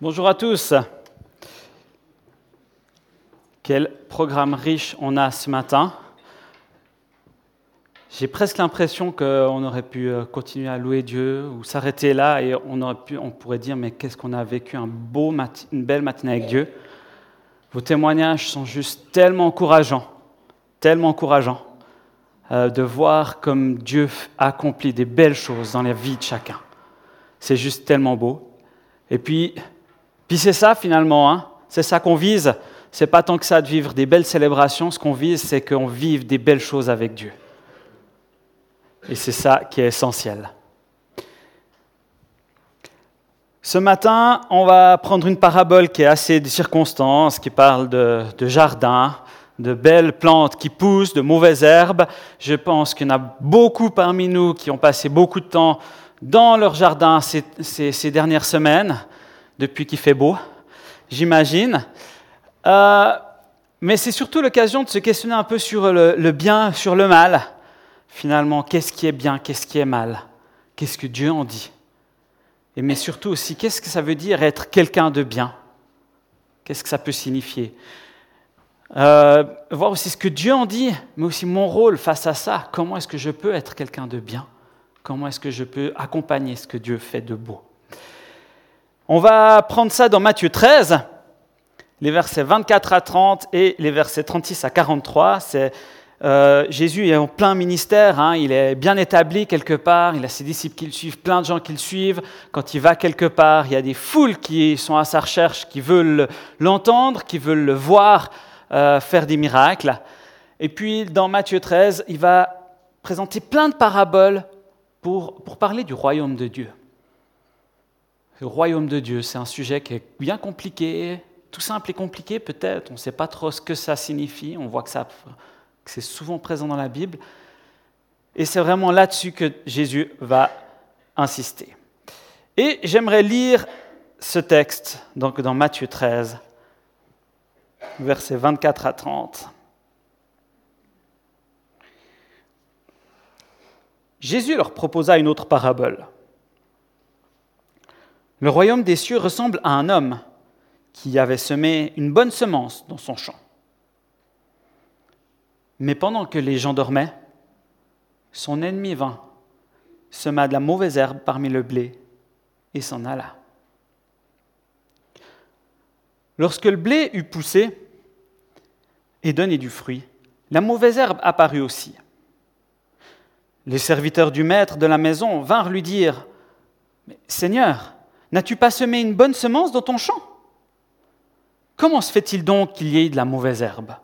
Bonjour à tous. Quel programme riche on a ce matin. J'ai presque l'impression qu'on aurait pu euh, continuer à louer Dieu ou s'arrêter là et on, aurait pu, on pourrait dire mais qu'est-ce qu'on a vécu un beau une belle matinée avec Dieu. Vos témoignages sont juste tellement encourageants, tellement encourageants euh, de voir comme Dieu accomplit des belles choses dans la vie de chacun. C'est juste tellement beau. Et puis, puis c'est ça finalement, hein. c'est ça qu'on vise. C'est pas tant que ça de vivre des belles célébrations, ce qu'on vise, c'est qu'on vive des belles choses avec Dieu. Et c'est ça qui est essentiel. Ce matin, on va prendre une parabole qui est assez de circonstances, qui parle de, jardin, de belles plantes qui poussent, de mauvaises herbes. Je pense qu'il y en a beaucoup parmi nous qui ont passé beaucoup de temps dans leur jardin ces, dernières semaines, depuis qu'il fait beau, j'imagine. Euh, mais c'est surtout l'occasion de se questionner un peu sur le bien, sur le mal finalement, qu'est-ce qui est bien, qu'est-ce qui est mal, qu'est-ce que Dieu en dit? Et mais surtout aussi, qu'est-ce que ça veut dire être quelqu'un de bien? Qu'est-ce que ça peut signifier? Euh, Voir aussi ce que Dieu en dit, mais aussi mon rôle face à ça. Comment est-ce que je peux être quelqu'un de bien? Comment est-ce que je peux accompagner ce que Dieu fait de beau? On va prendre ça dans Matthieu 13, les versets 24 à 30 et les versets 36 à 43. C'est euh, Jésus est en plein ministère, hein, il est bien établi quelque part, il a ses disciples qui le suivent, plein de gens qui le suivent. Quand il va quelque part, il y a des foules qui sont à sa recherche, qui veulent l'entendre, qui veulent le voir euh, faire des miracles. Et puis dans Matthieu 13, il va présenter plein de paraboles pour, pour parler du royaume de Dieu. Le royaume de Dieu, c'est un sujet qui est bien compliqué, tout simple et compliqué peut-être, on ne sait pas trop ce que ça signifie, on voit que ça c'est souvent présent dans la Bible. Et c'est vraiment là-dessus que Jésus va insister. Et j'aimerais lire ce texte, donc dans Matthieu 13, versets 24 à 30. Jésus leur proposa une autre parabole. Le royaume des cieux ressemble à un homme qui avait semé une bonne semence dans son champ. Mais pendant que les gens dormaient, son ennemi vint, sema de la mauvaise herbe parmi le blé et s'en alla. Lorsque le blé eut poussé et donné du fruit, la mauvaise herbe apparut aussi. Les serviteurs du maître de la maison vinrent lui dire Seigneur, n'as-tu pas semé une bonne semence dans ton champ? Comment se fait-il donc qu'il y ait de la mauvaise herbe?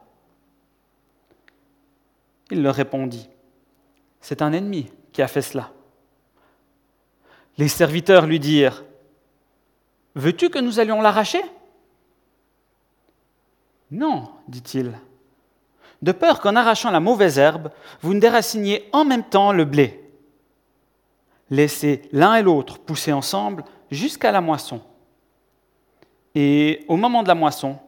Il leur répondit, C'est un ennemi qui a fait cela. Les serviteurs lui dirent, Veux-tu que nous allions l'arracher Non, dit-il, de peur qu'en arrachant la mauvaise herbe, vous ne déraciniez en même temps le blé. Laissez l'un et l'autre pousser ensemble jusqu'à la moisson. Et au moment de la moisson,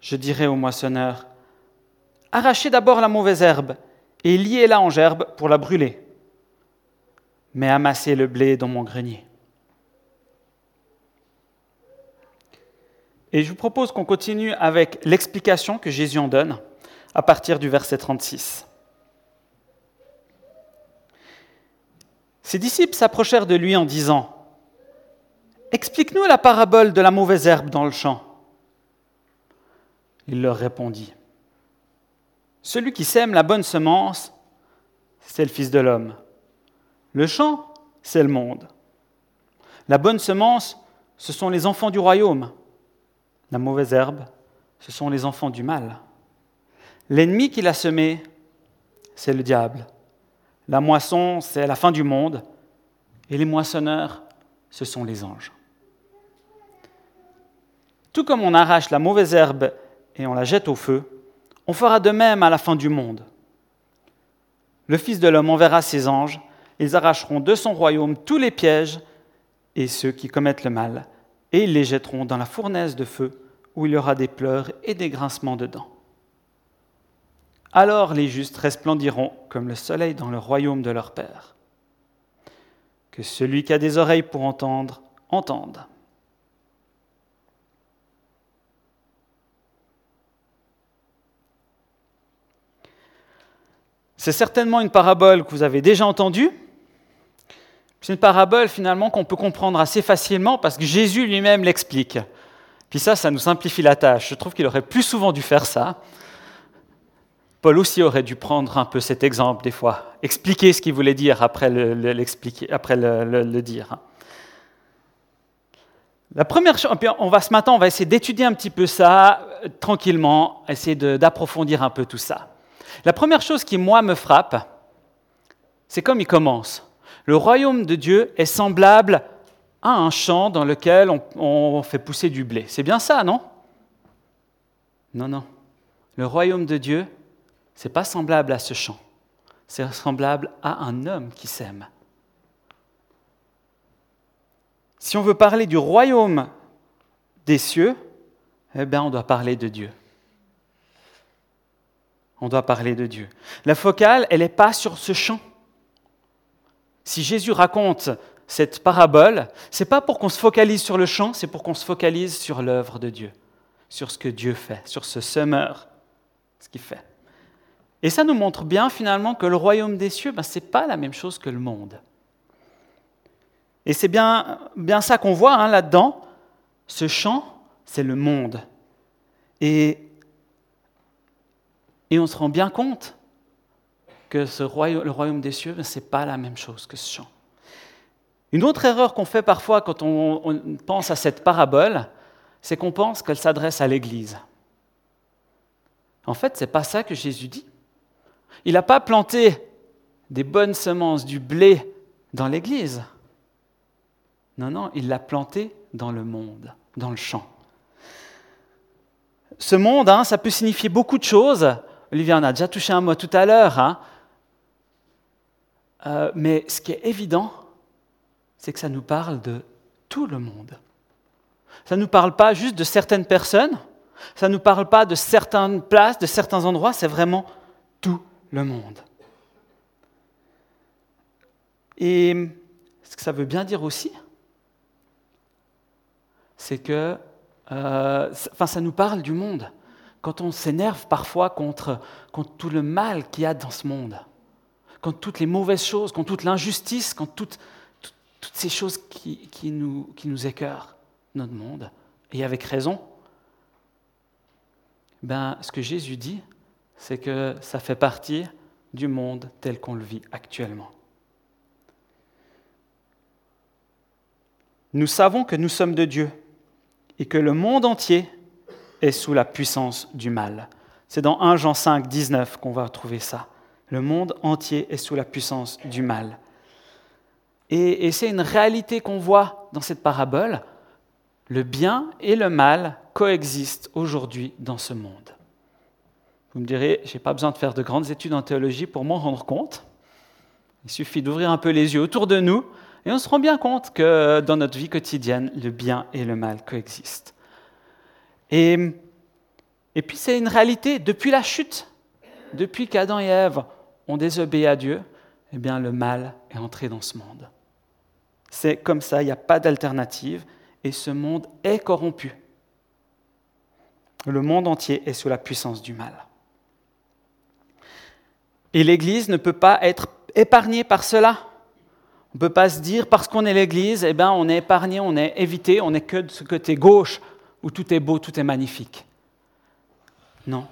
je dirai au moissonneur, Arrachez d'abord la mauvaise herbe et liez-la en gerbe pour la brûler. Mais amassez le blé dans mon grenier. Et je vous propose qu'on continue avec l'explication que Jésus en donne à partir du verset 36. Ses disciples s'approchèrent de lui en disant, Explique-nous la parabole de la mauvaise herbe dans le champ. Il leur répondit, celui qui sème la bonne semence, c'est le Fils de l'homme. Le champ, c'est le monde. La bonne semence, ce sont les enfants du royaume. La mauvaise herbe, ce sont les enfants du mal. L'ennemi qui l'a semé, c'est le diable. La moisson, c'est la fin du monde. Et les moissonneurs, ce sont les anges. Tout comme on arrache la mauvaise herbe et on la jette au feu, on fera de même à la fin du monde. Le Fils de l'homme enverra ses anges, ils arracheront de son royaume tous les pièges et ceux qui commettent le mal, et ils les jetteront dans la fournaise de feu, où il y aura des pleurs et des grincements de dents. Alors les justes resplendiront comme le soleil dans le royaume de leur Père. Que celui qui a des oreilles pour entendre, entende. C'est certainement une parabole que vous avez déjà entendue. C'est une parabole finalement qu'on peut comprendre assez facilement parce que Jésus lui-même l'explique. Puis ça, ça nous simplifie la tâche. Je trouve qu'il aurait plus souvent dû faire ça. Paul aussi aurait dû prendre un peu cet exemple des fois, expliquer ce qu'il voulait dire après le, après le, dire. La première chose, on va ce matin, on va essayer d'étudier un petit peu ça euh, tranquillement, essayer d'approfondir un peu tout ça. La première chose qui moi me frappe, c'est comme il commence. Le royaume de Dieu est semblable à un champ dans lequel on, fait pousser du blé. C'est bien ça, non? Non, non. Le royaume de Dieu, c'est pas semblable à ce champ. C'est semblable à un homme qui sème. Si on veut parler du royaume des cieux, eh bien, on doit parler de Dieu. On doit parler de Dieu. La focale, elle n'est pas sur ce champ. Si Jésus raconte cette parabole, c'est pas pour qu'on se focalise sur le champ, c'est pour qu'on se focalise sur l'œuvre de Dieu, sur ce que Dieu fait, sur ce semeur, ce qu'il fait. Et ça nous montre bien finalement que le royaume des cieux, ben, ce n'est pas la même chose que le monde. Et c'est bien, bien ça qu'on voit hein, là-dedans. Ce champ, c'est le monde. Et, et on se rend bien compte que le royaume des cieux, ce n'est pas la même chose que ce champ. Une autre erreur qu'on fait parfois quand on, pense à cette parabole, c'est qu'on pense qu'elle s'adresse à l'Église. En fait, ce n'est pas ça que Jésus dit. Il n'a pas planté des bonnes semences, du blé dans l'Église. Non, non, il l'a planté dans le monde, dans le champ. Ce monde, hein, ça peut signifier beaucoup de choses. Olivier en a déjà touché un mot tout à l'heure. Hein. Euh, mais ce qui est évident, c'est que ça nous parle de tout le monde. Ça ne nous parle pas juste de certaines personnes, ça ne nous parle pas de certaines places, de certains endroits, c'est vraiment tout le monde. Et ce que ça veut bien dire aussi, c'est que euh, ça nous parle du monde. Quand on s'énerve parfois contre, contre tout le mal qu'il y a dans ce monde, contre toutes les mauvaises choses, contre toute l'injustice, contre toute, toutes ces choses qui, nous, qui nous écœurent, notre monde, et avec raison, ben, ce que Jésus dit, c'est que ça fait partie du monde tel qu'on le vit actuellement. Nous savons que nous sommes de Dieu et que le monde entier est sous la puissance du mal. C'est dans 1 Jean 5, 19 qu'on va trouver ça. Le monde entier est sous la puissance du mal. Et, c'est une réalité qu'on voit dans cette parabole. Le bien et le mal coexistent aujourd'hui dans ce monde. Vous me direz, je n'ai pas besoin de faire de grandes études en théologie pour m'en rendre compte. Il suffit d'ouvrir un peu les yeux autour de nous et on se rend bien compte que dans notre vie quotidienne, le bien et le mal coexistent. Et, puis c'est une réalité depuis la chute, depuis qu'Adam et Ève ont désobéi à Dieu, eh bien le mal est entré dans ce monde. C'est comme ça, il n'y a pas d'alternative, et ce monde est corrompu. Le monde entier est sous la puissance du mal. Et l'Église ne peut pas être épargnée par cela. On ne peut pas se dire, parce qu'on est l'Église, eh ben, on est épargné, on est évité, on n'est que de ce côté gauche où tout est beau, tout est magnifique. Non,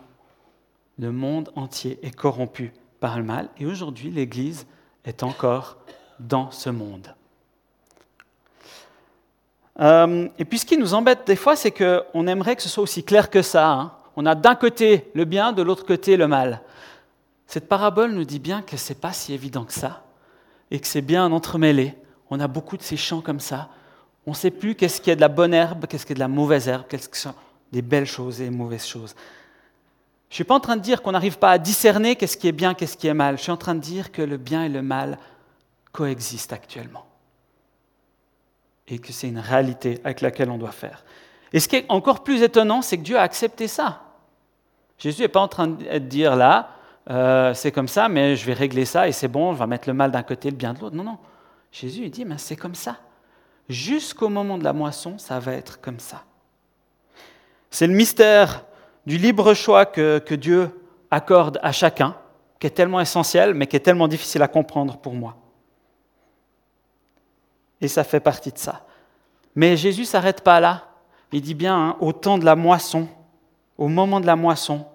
le monde entier est corrompu par le mal et aujourd'hui l'Église est encore dans ce monde. Euh, et puis ce qui nous embête des fois, c'est qu'on aimerait que ce soit aussi clair que ça. Hein. On a d'un côté le bien, de l'autre côté le mal. Cette parabole nous dit bien que ce n'est pas si évident que ça, et que c'est bien entremêlé. On a beaucoup de ces champs comme ça. On ne sait plus qu'est-ce qui est de la bonne herbe, qu'est-ce qui est de la mauvaise herbe, qu'est-ce qui sont des belles choses et des mauvaises choses. Je ne suis pas en train de dire qu'on n'arrive pas à discerner qu'est-ce qui est bien, qu'est-ce qui est mal. Je suis en train de dire que le bien et le mal coexistent actuellement et que c'est une réalité avec laquelle on doit faire. Et ce qui est encore plus étonnant, c'est que Dieu a accepté ça. Jésus n'est pas en train de dire là, euh, c'est comme ça, mais je vais régler ça et c'est bon, je vais mettre le mal d'un côté, le bien de l'autre. Non, non. Jésus il dit, mais c'est comme ça. Jusqu'au moment de la moisson, ça va être comme ça. C'est le mystère du libre choix que, Dieu accorde à chacun. qui est tellement essentielle, mais qui est tellement difficile à comprendre pour moi. Et ça fait partie de ça. Mais Jésus ne s'arrête pas là. Il dit bien, hein, au temps de la moisson, au moment de la moisson,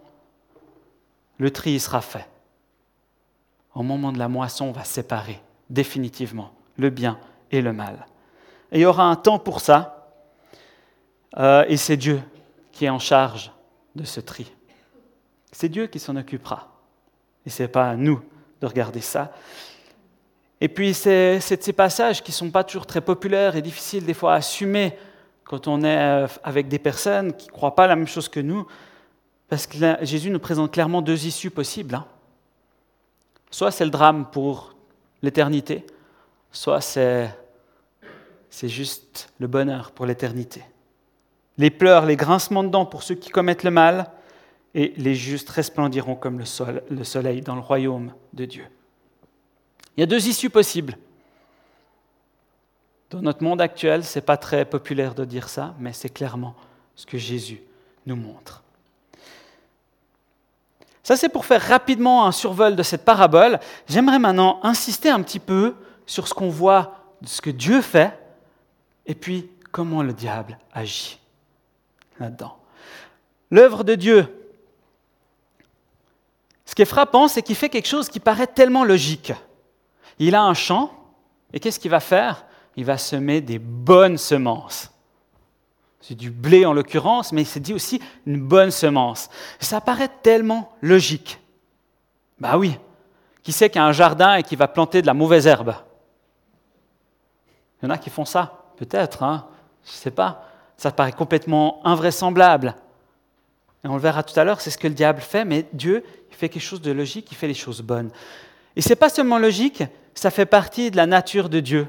le tri sera fait. Au moment de la moisson, on va séparer définitivement le bien et le mal. Et il y aura un temps pour ça, euh, et c'est Dieu qui est en charge de ce tri. C'est Dieu qui s'en occupera. Et ce n'est pas à nous de regarder ça. Et puis, c'est de ces passages qui ne sont pas toujours très populaires et difficiles des fois à assumer quand on est euh, avec des personnes qui ne croient pas la même chose que nous, parce que Jésus nous présente clairement deux issues possibles. Hein. Soit c'est le drame pour l'éternité, soit c'est juste le bonheur pour l'éternité. Les pleurs, les grincements de dents pour ceux qui commettent le mal, et les justes resplendiront comme le soleil dans le royaume de Dieu. Il y a deux issues possibles. Dans notre monde actuel, ce n'est pas très populaire de dire ça, mais c'est clairement ce que Jésus nous montre. Ça, c'est pour faire rapidement un survol de cette parabole. J'aimerais maintenant insister un petit peu sur ce qu'on voit, ce que Dieu fait, et puis comment le diable agit là-dedans? L'œuvre de Dieu, ce qui est frappant, c'est qu'il fait quelque chose qui paraît tellement logique. Il a un champ, et qu'est-ce qu'il va faire? Il va semer des bonnes semences. C'est du blé en l'occurrence, mais il s'est dit aussi une bonne semence. Ça paraît tellement logique. Bah oui, qui sait qu'il y a un jardin et qui va planter de la mauvaise herbe? Il y en a qui font ça, peut-être, hein je ne sais pas. Ça paraît complètement invraisemblable. Et on le verra tout à l'heure, c'est ce que le diable fait, mais Dieu, il fait quelque chose de logique, il fait les choses bonnes. Et ce n'est pas seulement logique, ça fait partie de la nature de Dieu.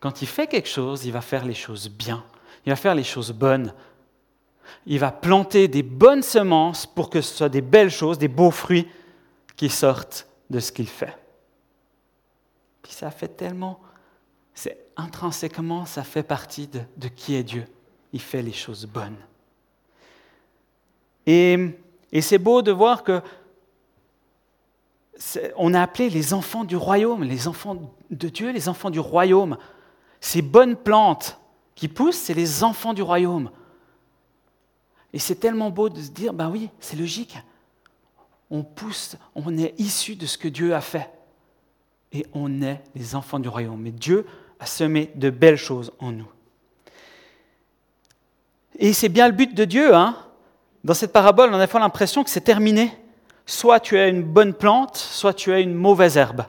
Quand il fait quelque chose, il va faire les choses bien, il va faire les choses bonnes. Il va planter des bonnes semences pour que ce soit des belles choses, des beaux fruits qui sortent de ce qu'il fait. Puis ça fait tellement, c'est intrinsèquement, ça fait partie de, qui est Dieu. Il fait les choses bonnes. Et, et c'est beau de voir que on a appelé les enfants du royaume, les enfants de Dieu, les enfants du royaume. Ces bonnes plantes qui poussent, c'est les enfants du royaume. Et c'est tellement beau de se dire, ben oui, c'est logique. On pousse, on est issu de ce que Dieu a fait. Et on est les enfants du royaume. Mais Dieu a semé de belles choses en nous. Et c'est bien le but de Dieu. Hein Dans cette parabole, on a fois l'impression que c'est terminé soit tu as une bonne plante, soit tu as une mauvaise herbe.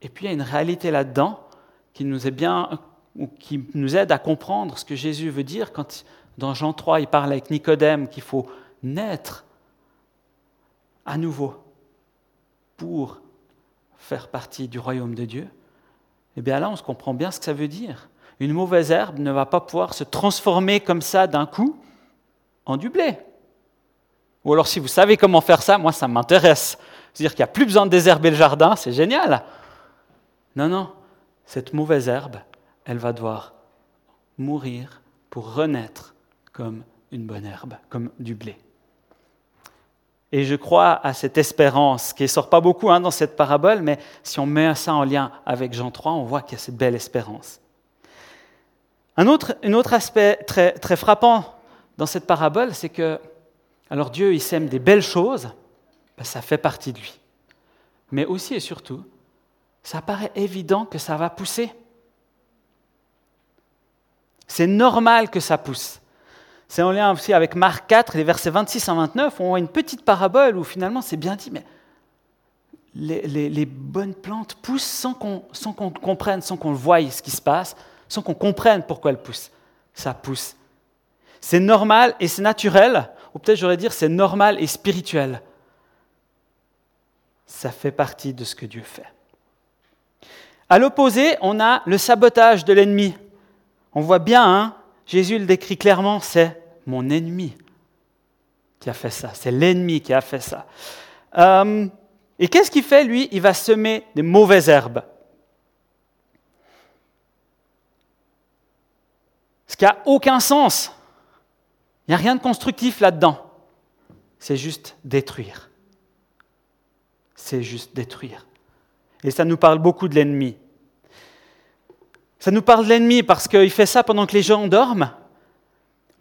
Et puis il y a une réalité là-dedans qui nous est bien qui nous aide à comprendre ce que Jésus veut dire quand dans Jean 3 il parle avec Nicodème qu'il faut naître à nouveau pour faire partie du royaume de Dieu. Eh bien là on se comprend bien ce que ça veut dire. Une mauvaise herbe ne va pas pouvoir se transformer comme ça d'un coup en du blé. Ou alors si vous savez comment faire ça, moi ça m'intéresse. C'est-à-dire qu'il n'y a plus besoin de désherber le jardin, c'est génial. Non, non, cette mauvaise herbe, elle va devoir mourir pour renaître comme une bonne herbe, comme du blé. Et je crois à cette espérance qui ne sort pas beaucoup hein, dans cette parabole, mais si on met ça en lien avec Jean 3, on voit qu'il y a cette belle espérance. Un autre, aspect très, très frappant dans cette parabole, c'est que alors Dieu, il sème des belles choses, ben, ça fait partie de lui. Mais aussi et surtout, ça paraît évident que ça va pousser. C'est normal que ça pousse. C'est en lien aussi avec Marc 4, les versets 26 à 29, on voit une petite parabole où finalement c'est bien dit, mais les, bonnes plantes poussent sans qu'on comprenne, sans qu'on voie ce qui se passe, sans qu'on comprenne pourquoi elles poussent. Ça pousse. C'est normal et c'est naturel ou peut-être j'aurais dire c'est normal et spirituel. Ça fait partie de ce que Dieu fait. À l'opposé, on a le sabotage de l'ennemi. On voit bien, hein, Jésus le décrit clairement, c'est mon ennemi qui a fait ça, c'est l'ennemi qui a fait ça. Euh, et qu'est-ce qu'il fait, lui? Il va semer des mauvaises herbes. Ce qui n'a aucun sens. Il n'y a rien de constructif là-dedans. C'est juste détruire. c'est juste détruire. Et ça nous parle beaucoup de l'ennemi. Ça nous parle de l'ennemi parce qu'il fait ça pendant que les gens dorment.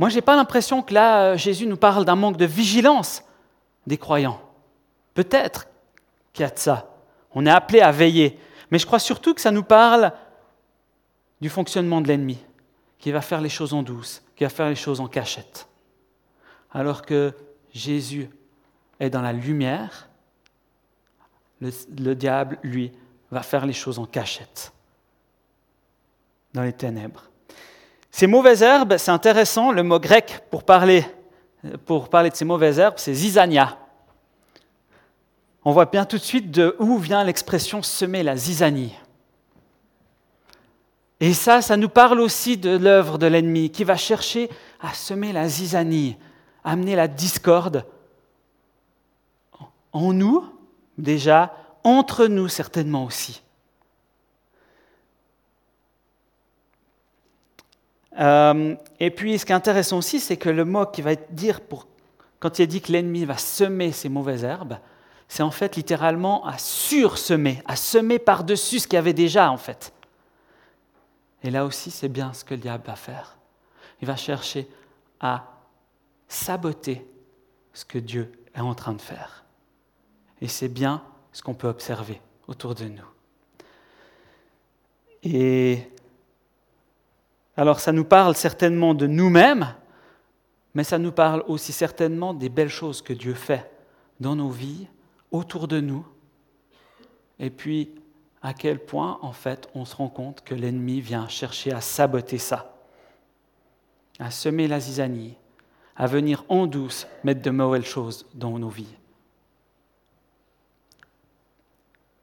Moi, je n'ai pas l'impression que là, Jésus nous parle d'un manque de vigilance des croyants. Peut-être qu'il y a de ça. On est appelé à veiller. Mais je crois surtout que ça nous parle du fonctionnement de l'ennemi, qui va faire les choses en douce, qui va faire les choses en cachette. Alors que Jésus est dans la lumière, le, diable, lui, va faire les choses en cachette, dans les ténèbres. Ces mauvaises herbes, c'est intéressant, le mot grec pour parler, pour parler de ces mauvaises herbes, c'est zizania on voit bien tout de suite de où vient l'expression semer la zizanie. Et ça, ça nous parle aussi de l'œuvre de l'ennemi qui va chercher à semer la zizanie, amener la discorde en nous, déjà, entre nous certainement aussi. Euh, et puis, ce qui est intéressant aussi, c'est que le mot qui va dire quand il dit que l'ennemi va semer ces mauvaises herbes, c'est en fait littéralement à sursemer, à semer par-dessus ce qu'il y avait déjà en fait. Et là aussi, c'est bien ce que le diable va faire. Il va chercher à saboter ce que Dieu est en train de faire. Et c'est bien ce qu'on peut observer autour de nous. Et alors ça nous parle certainement de nous-mêmes, mais ça nous parle aussi certainement des belles choses que Dieu fait dans nos vies autour de nous, et puis à quel point, en fait, on se rend compte que l'ennemi vient chercher à saboter ça, à semer la zizanie, à venir en douce mettre de mauvaises choses dans nos vies.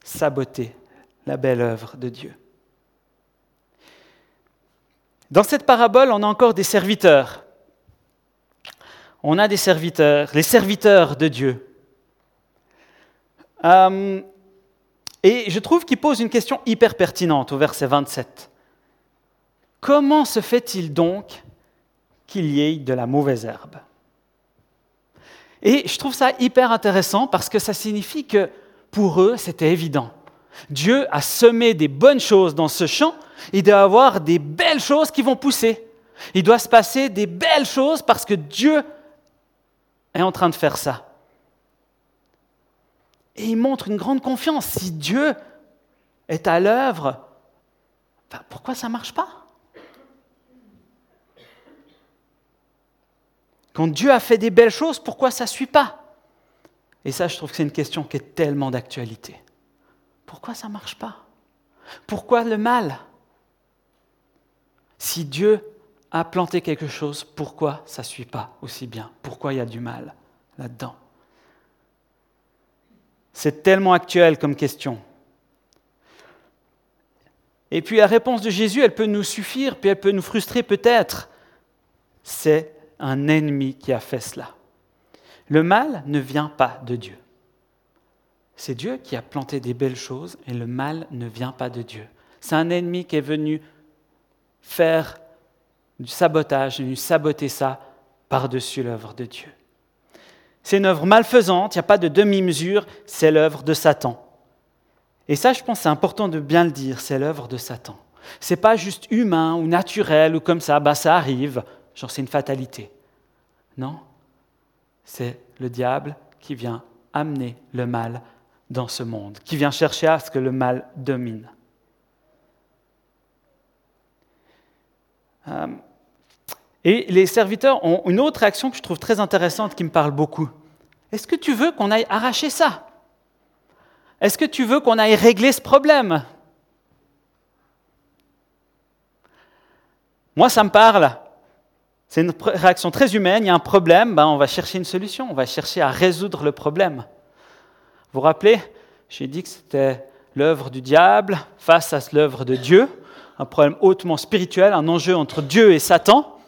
Saboter la belle œuvre de Dieu. Dans cette parabole, on a encore des serviteurs. On a des serviteurs, les serviteurs de Dieu. Euh, et je trouve qu'il pose une question hyper pertinente au verset 27. Comment se fait-il donc qu'il y ait de la mauvaise herbe? Et je trouve ça hyper intéressant parce que ça signifie que pour eux, c'était évident. Dieu a semé des bonnes choses dans ce champ, il doit y avoir des belles choses qui vont pousser. Il doit se passer des belles choses parce que Dieu est en train de faire ça. Et il montre une grande confiance. Si Dieu est à l'œuvre, ben, pourquoi ça ne marche pas? Quand Dieu a fait des belles choses, pourquoi ça ne suit pas? Et ça, je trouve que c'est une question qui est tellement d'actualité. Pourquoi ça ne marche pas? Pourquoi le mal? Si Dieu a planté quelque chose, pourquoi ça ne suit pas aussi bien? Pourquoi il y a du mal là-dedans? C'est tellement actuel comme question. Et puis la réponse de Jésus, elle peut nous suffire, puis elle peut nous frustrer peut-être. C'est un ennemi qui a fait cela. Le mal ne vient pas de Dieu. C'est Dieu qui a planté des belles choses et le mal ne vient pas de Dieu. C'est un ennemi qui est venu faire du sabotage, venu saboter ça par-dessus l'œuvre de Dieu. C'est une œuvre malfaisante, il n'y a pas de demi-mesure, c'est l'œuvre de Satan. Et ça, je pense, c'est important de bien le dire, c'est l'œuvre de Satan. C'est pas juste humain ou naturel ou comme ça, bah ça arrive, genre c'est une fatalité. Non, c'est le diable qui vient amener le mal dans ce monde, qui vient chercher à ce que le mal domine. Et les serviteurs ont une autre action que je trouve très intéressante qui me parle beaucoup. Est-ce que tu veux qu'on aille arracher ça? Est-ce que tu veux qu'on aille régler ce problème? Moi, ça me parle. C'est une réaction très humaine. Il y a un problème, ben, on va chercher une solution. On va chercher à résoudre le problème. Vous vous rappelez? J'ai dit que c'était l'œuvre du diable face à l'œuvre de Dieu. Un problème hautement spirituel, un enjeu entre Dieu et Satan.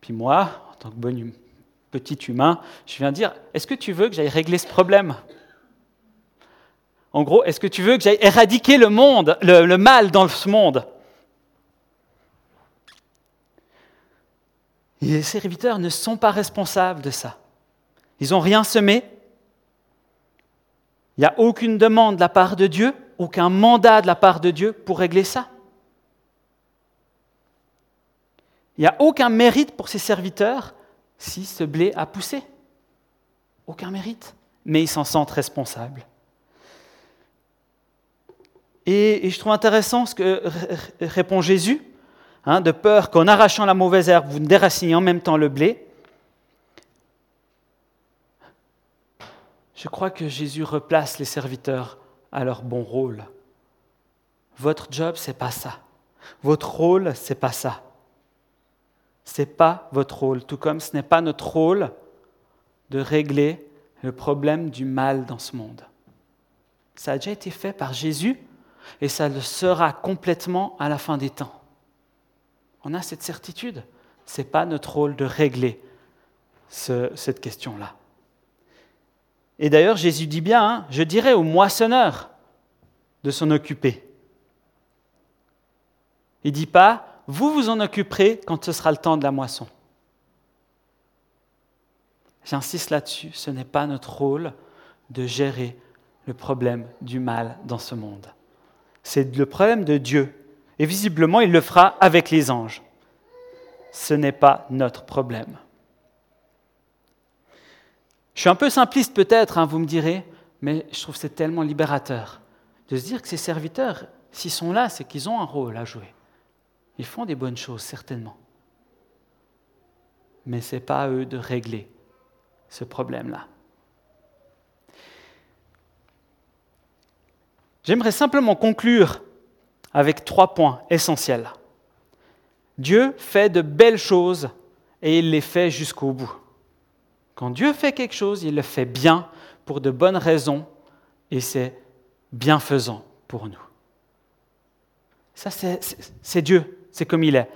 Puis moi, en tant que bon petit humain, je viens dire, est-ce que tu veux que j'aille régler ce problème? En gros, est-ce que tu veux que j'aille éradiquer le monde, le, mal dans ce monde? Les serviteurs ne sont pas responsables de ça. Ils n'ont rien semé. Il n'y a aucune demande de la part de Dieu, aucun mandat de la part de Dieu pour régler ça. Il n'y a aucun mérite pour ses serviteurs si ce blé a poussé. Aucun mérite. Mais ils s'en sentent responsables. Et, je trouve intéressant ce que répond Jésus, hein, de peur qu'en arrachant la mauvaise herbe, vous ne déraciniez en même temps le blé. Je crois que Jésus replace les serviteurs à leur bon rôle. Votre job, c'est pas ça. Votre rôle, c'est pas ça. Ce n'est pas votre rôle, tout comme ce n'est pas notre rôle de régler le problème du mal dans ce monde. Ça a déjà été fait par Jésus et ça le sera complètement à la fin des temps. On a cette certitude. Ce n'est pas notre rôle de régler cette question-là. Et d'ailleurs, Jésus dit bien, hein, je dirais au moissonneur de s'en occuper. Il ne dit pas, vous vous en occuperez quand ce sera le temps de la moisson. J'insiste là-dessus, ce n'est pas notre rôle de gérer le problème du mal dans ce monde. C'est le problème de Dieu. Et visiblement, il le fera avec les anges. Ce n'est pas notre problème. Je suis un peu simpliste peut-être, hein, vous me direz, mais je trouve c'est tellement libérateur de se dire que ces serviteurs, s'ils sont là, c'est qu'ils ont un rôle à jouer. Ils font des bonnes choses, certainement. Mais ce n'est pas à eux de régler ce problème-là. J'aimerais simplement conclure avec trois points essentiels. Dieu fait de belles choses et il les fait jusqu'au bout. Quand Dieu fait quelque chose, il le fait bien pour de bonnes raisons et c'est bienfaisant pour nous. Ça, c'est Dieu c'est comme il est.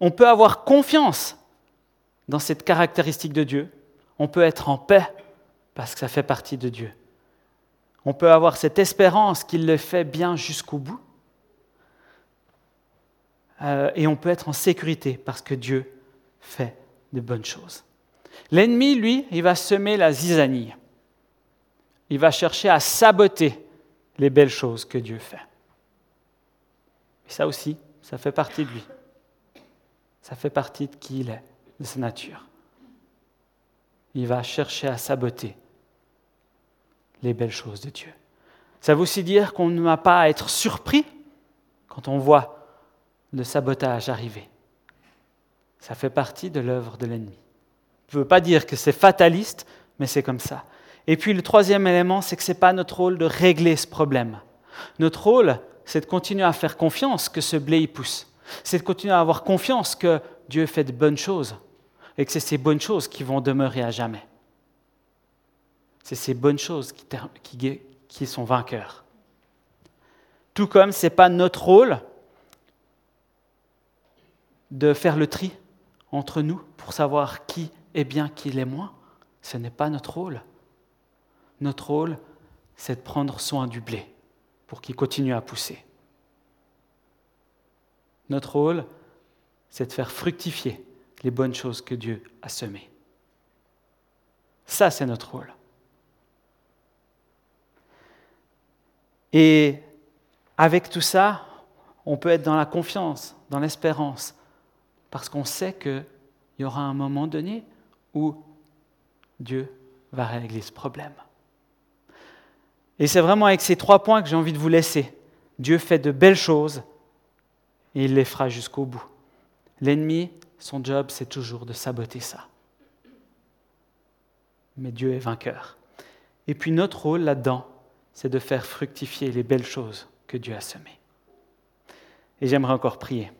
On peut avoir confiance dans cette caractéristique de Dieu. On peut être en paix parce que ça fait partie de Dieu. On peut avoir cette espérance qu'il le fait bien jusqu'au bout. Euh, et on peut être en sécurité parce que Dieu fait de bonnes choses. L'ennemi, lui, il va semer la zizanie. Il va chercher à saboter les belles choses que Dieu fait. Et ça aussi, ça fait partie de lui. Ça fait partie de qui il est, de sa nature. Il va chercher à saboter les belles choses de Dieu. Ça veut aussi dire qu'on ne va pas à être surpris quand on voit le sabotage arriver. Ça fait partie de l'œuvre de l'ennemi. Je ne veux pas dire que c'est fataliste, mais c'est comme ça. Et puis le troisième élément, c'est que ce n'est pas notre rôle de régler ce problème. Notre rôle, c'est de continuer à faire confiance que ce blé y pousse. C'est de continuer à avoir confiance que Dieu fait de bonnes choses et que c'est ces bonnes choses qui vont demeurer à jamais. C'est ces bonnes choses qui, qui sont vainqueurs. Tout comme ce n'est pas notre rôle de faire le tri entre nous pour savoir qui est bien, qui l'est moins. Ce n'est pas notre rôle. Notre rôle, c'est de prendre soin du blé pour qu'il continue à pousser. Notre rôle, c'est de faire fructifier les bonnes choses que Dieu a semées. Ça, c'est notre rôle. Et avec tout ça, on peut être dans la confiance, dans l'espérance, parce qu'on sait qu'il y aura un moment donné où Dieu va régler ce problème. Et c'est vraiment avec ces trois points que j'ai envie de vous laisser. Dieu fait de belles choses et il les fera jusqu'au bout. L'ennemi, son job, c'est toujours de saboter ça. Mais Dieu est vainqueur. Et puis notre rôle là-dedans, c'est de faire fructifier les belles choses que Dieu a semées. Et j'aimerais encore prier.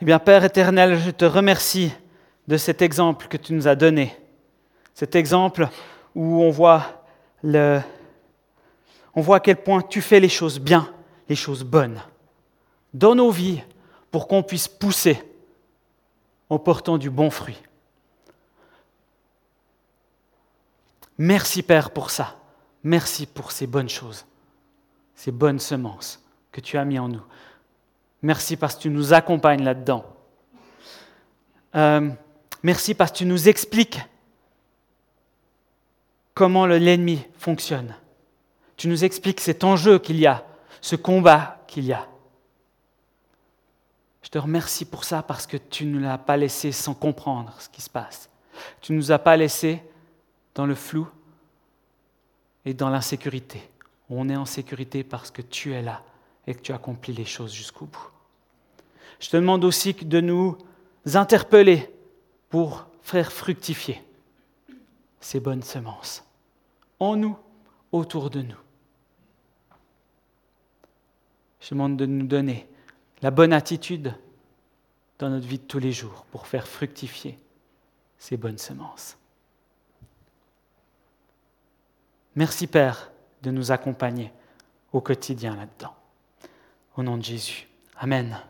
Eh bien, Père éternel, je te remercie de cet exemple que tu nous as donné. Cet exemple où on voit, à quel point tu fais les choses bien, les choses bonnes, dans nos vies, pour qu'on puisse pousser en portant du bon fruit. Merci Père pour ça. Merci pour ces bonnes choses, ces bonnes semences que tu as mis en nous. Merci parce que tu nous accompagnes là-dedans. Euh, Merci parce que tu nous expliques comment l'ennemi fonctionne. Tu nous expliques cet enjeu qu'il y a, ce combat qu'il y a. Je te remercie pour ça parce que tu ne l'as pas laissé sans comprendre ce qui se passe. Tu ne nous as pas laissé dans le flou et dans l'insécurité. On est en sécurité parce que tu es là et que tu accomplis les choses jusqu'au bout. Je te demande aussi de nous interpeller pour faire fructifier ces bonnes semences en nous, autour de nous. Je demande de nous donner la bonne attitude dans notre vie de tous les jours pour faire fructifier ces bonnes semences. Merci Père de nous accompagner au quotidien là-dedans. Au nom de Jésus. Amen.